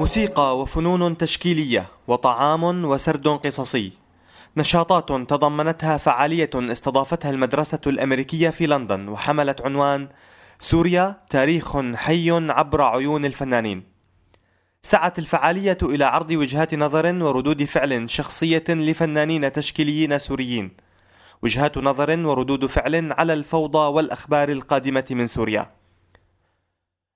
موسيقى وفنون تشكيلية وطعام وسرد قصصي. نشاطات تضمنتها فعالية استضافتها المدرسة الأمريكية في لندن وحملت عنوان سوريا تاريخ حي عبر عيون الفنانين. سعت الفعالية إلى عرض وجهات نظر وردود فعل شخصية لفنانين تشكيليين سوريين. وجهات نظر وردود فعل على الفوضى والأخبار القادمة من سوريا.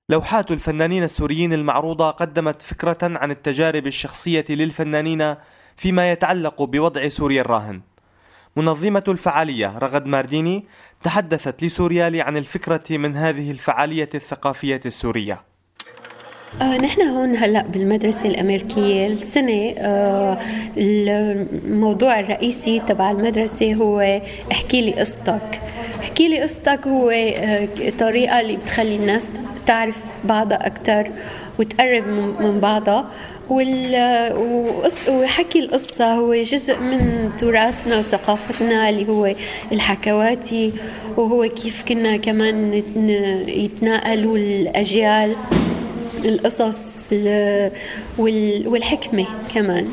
لوحات الفنانين السوريين المعروضة قدمت فكرة عن التجارب الشخصية للفنانين فيما يتعلق بوضع سوريا الراهن. منظمة الفعالية رغد مارديني تحدثت لسوريالي عن الفكرة من هذه الفعالية الثقافية السورية. آه نحن هون هلأ بالمدرسة الأمريكية السنة آه الموضوع الرئيسي تبع المدرسة هو احكي لي قصتك احكي لي قصتك هو آه طريقة اللي بتخلي الناس تعرف بعضها أكثر وتقرب من بعضها وحكي القصة. هو جزء من تراثنا وثقافتنا اللي هو الحكواتي وهو كيف كنا كمان يتناقلوا الأجيال القصص والحكمة كمان.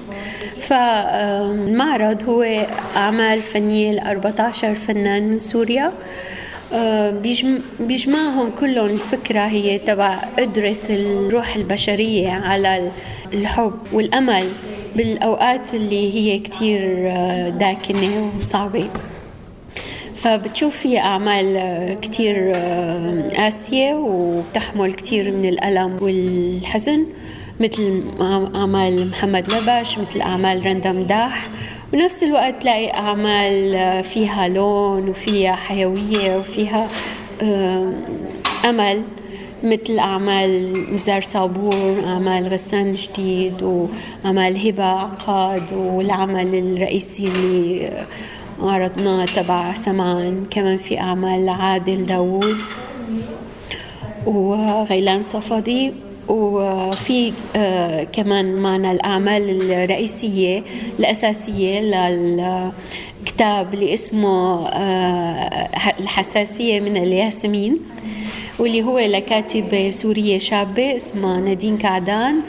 فالمعرض هو أعمال فنية ل 14 فنان من سوريا. بيجمعهم كلهم الفكرة هي تبع قدرة الروح البشرية على الحب والأمل بالأوقات اللي هي كتير آه، داكنة وصعبة. فبتشوف فيها أعمال آه، كتير قاسية وبتحمل كتير من الألم والحزن مثل أعمال محمد لبش مثل أعمال رندا مداح ونفس الوقت تلاقي أعمال فيها لون وفيها حيوية وفيها آه، أمل مثل أعمال نزار صابور أعمال غسان جديد وأعمال هبة عقاد والعمل الرئيسي اللي عرضناه تبع سمان كمان في أعمال عادل داوود وغيلان صفدي وفي آه كمان معنا الأعمال الرئيسية الأساسية للكتاب اللي اسمه آه الحساسية من الياسمين واللي هو لكاتبة سورية شابة اسمها نادين كعدان.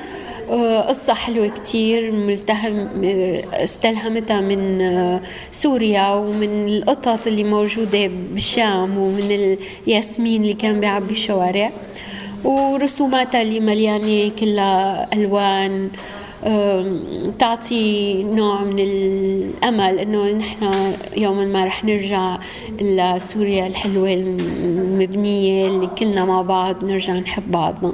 آه، قصة حلوة كتير ملتهم استلهمتها من سوريا ومن القطط اللي موجودة بالشام ومن الياسمين اللي كان بيعبي الشوارع. ورسوماتها اللي مليانة كلها ألوان. تعطي نوع من الأمل إنه نحن يوما ما رح نرجع لسوريا الحلوة المبنية اللي كلنا مع بعض نرجع نحب بعضنا.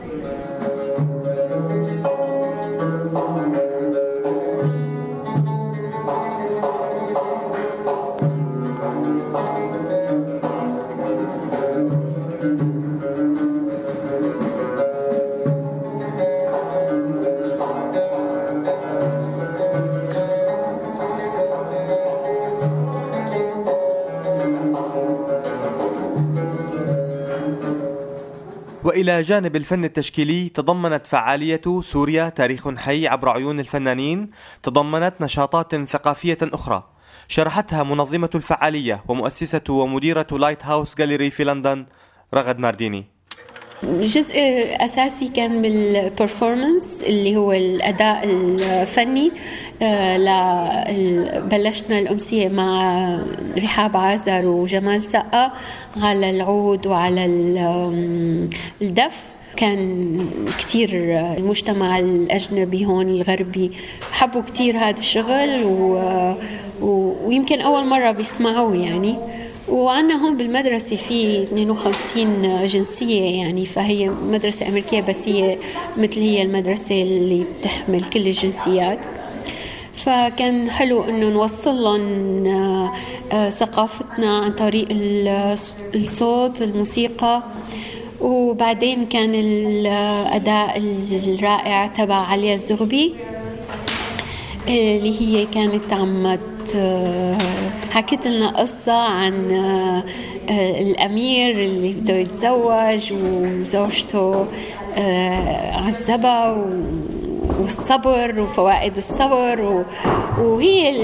وإلى جانب الفن التشكيلي تضمنت فعالية سوريا تاريخ حي عبر عيون الفنانين تضمنت نشاطات ثقافية أخرى. شرحتها منظمة الفعالية ومؤسسة ومديرة Lighthouse Gallery في لندن رغد مارديني. جزء أساسي كان بال performance اللي هو الأداء الفني. آه، بلشنا الأمسية مع رحاب عازر وجمال سقا على العود وعلى الدف. كان كتير المجتمع الأجنبي هون الغربي حبوا كتير هذا الشغل و... و... ويمكن أول مرة بيسمعوه يعني. وعندنا هون بالمدرسة في 52 جنسية يعني فهي مدرسة أمريكية بس هي مثل هي المدرسة اللي بتحمل كل الجنسيات. فكان حلو إنه نوصل لهم آه، ثقافتنا عن طريق الصوت الموسيقى. وبعدين كان الأداء الرائع تبع عليا الزغبي. آه، اللي هي كانت عم حكت لنا قصة عن الأمير اللي بده يتزوج وزوجته عذبها والصبر وفوائد الصبر وهي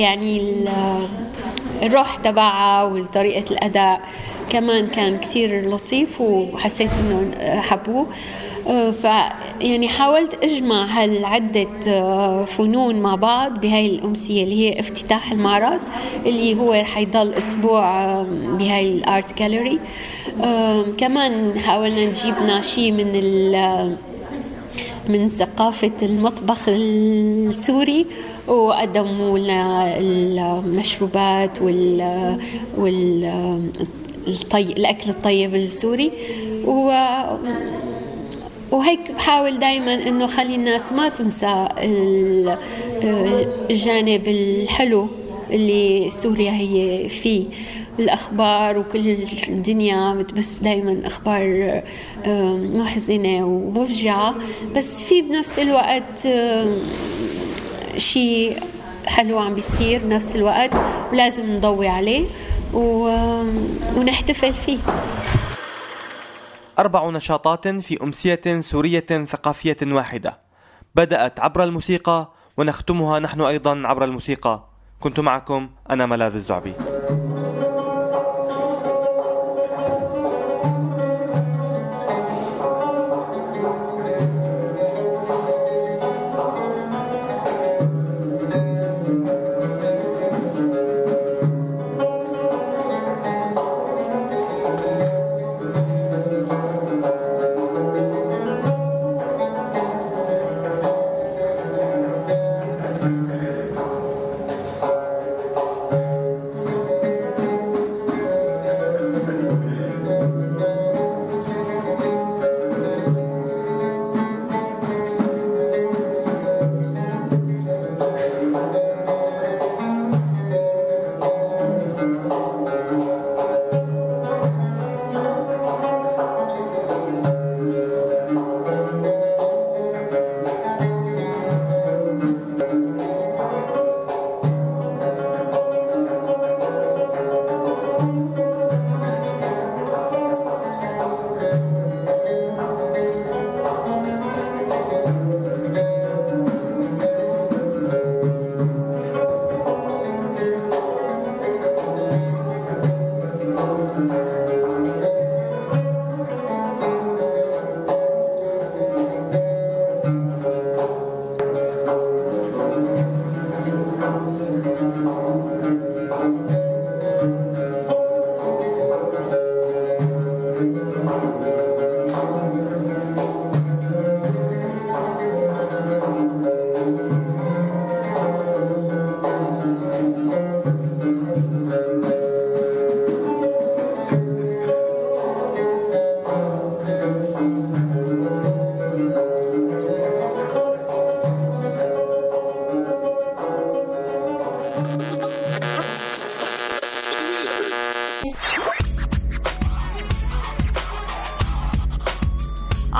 يعني الروح تبعها وطريقة الأداء كمان كان كثير لطيف وحسيت إنه حبوه. آه، ف يعني حاولت أجمع هالعدة آه، فنون مع بعض بهاي الأمسية اللي هي افتتاح المعرض اللي هو حيضل أسبوع بهاي الآرت جاليري كمان حاولنا نجيب شيء من من ثقافة المطبخ السوري وقدموا لنا المشروبات وال وال. الأكل الطيب السوري و وهيك بحاول دائما إنه خلي الناس ما تنسى الجانب الحلو اللي سوريا هي فيه. الأخبار وكل الدنيا بتبث دائما أخبار محزنة ومفجعة. بس في بنفس الوقت شيء حلو عم بيصير بنفس الوقت ولازم نضوي عليه ونحتفل فيه. أربع نشاطات في أمسية سورية ثقافية واحدة. بدأت عبر الموسيقى ونختمها نحن أيضا عبر الموسيقى. كنت معكم أنا ملاذ الزعبي.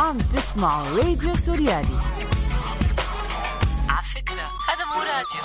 راديو سوريالي. على فكرة هذا مو راديو.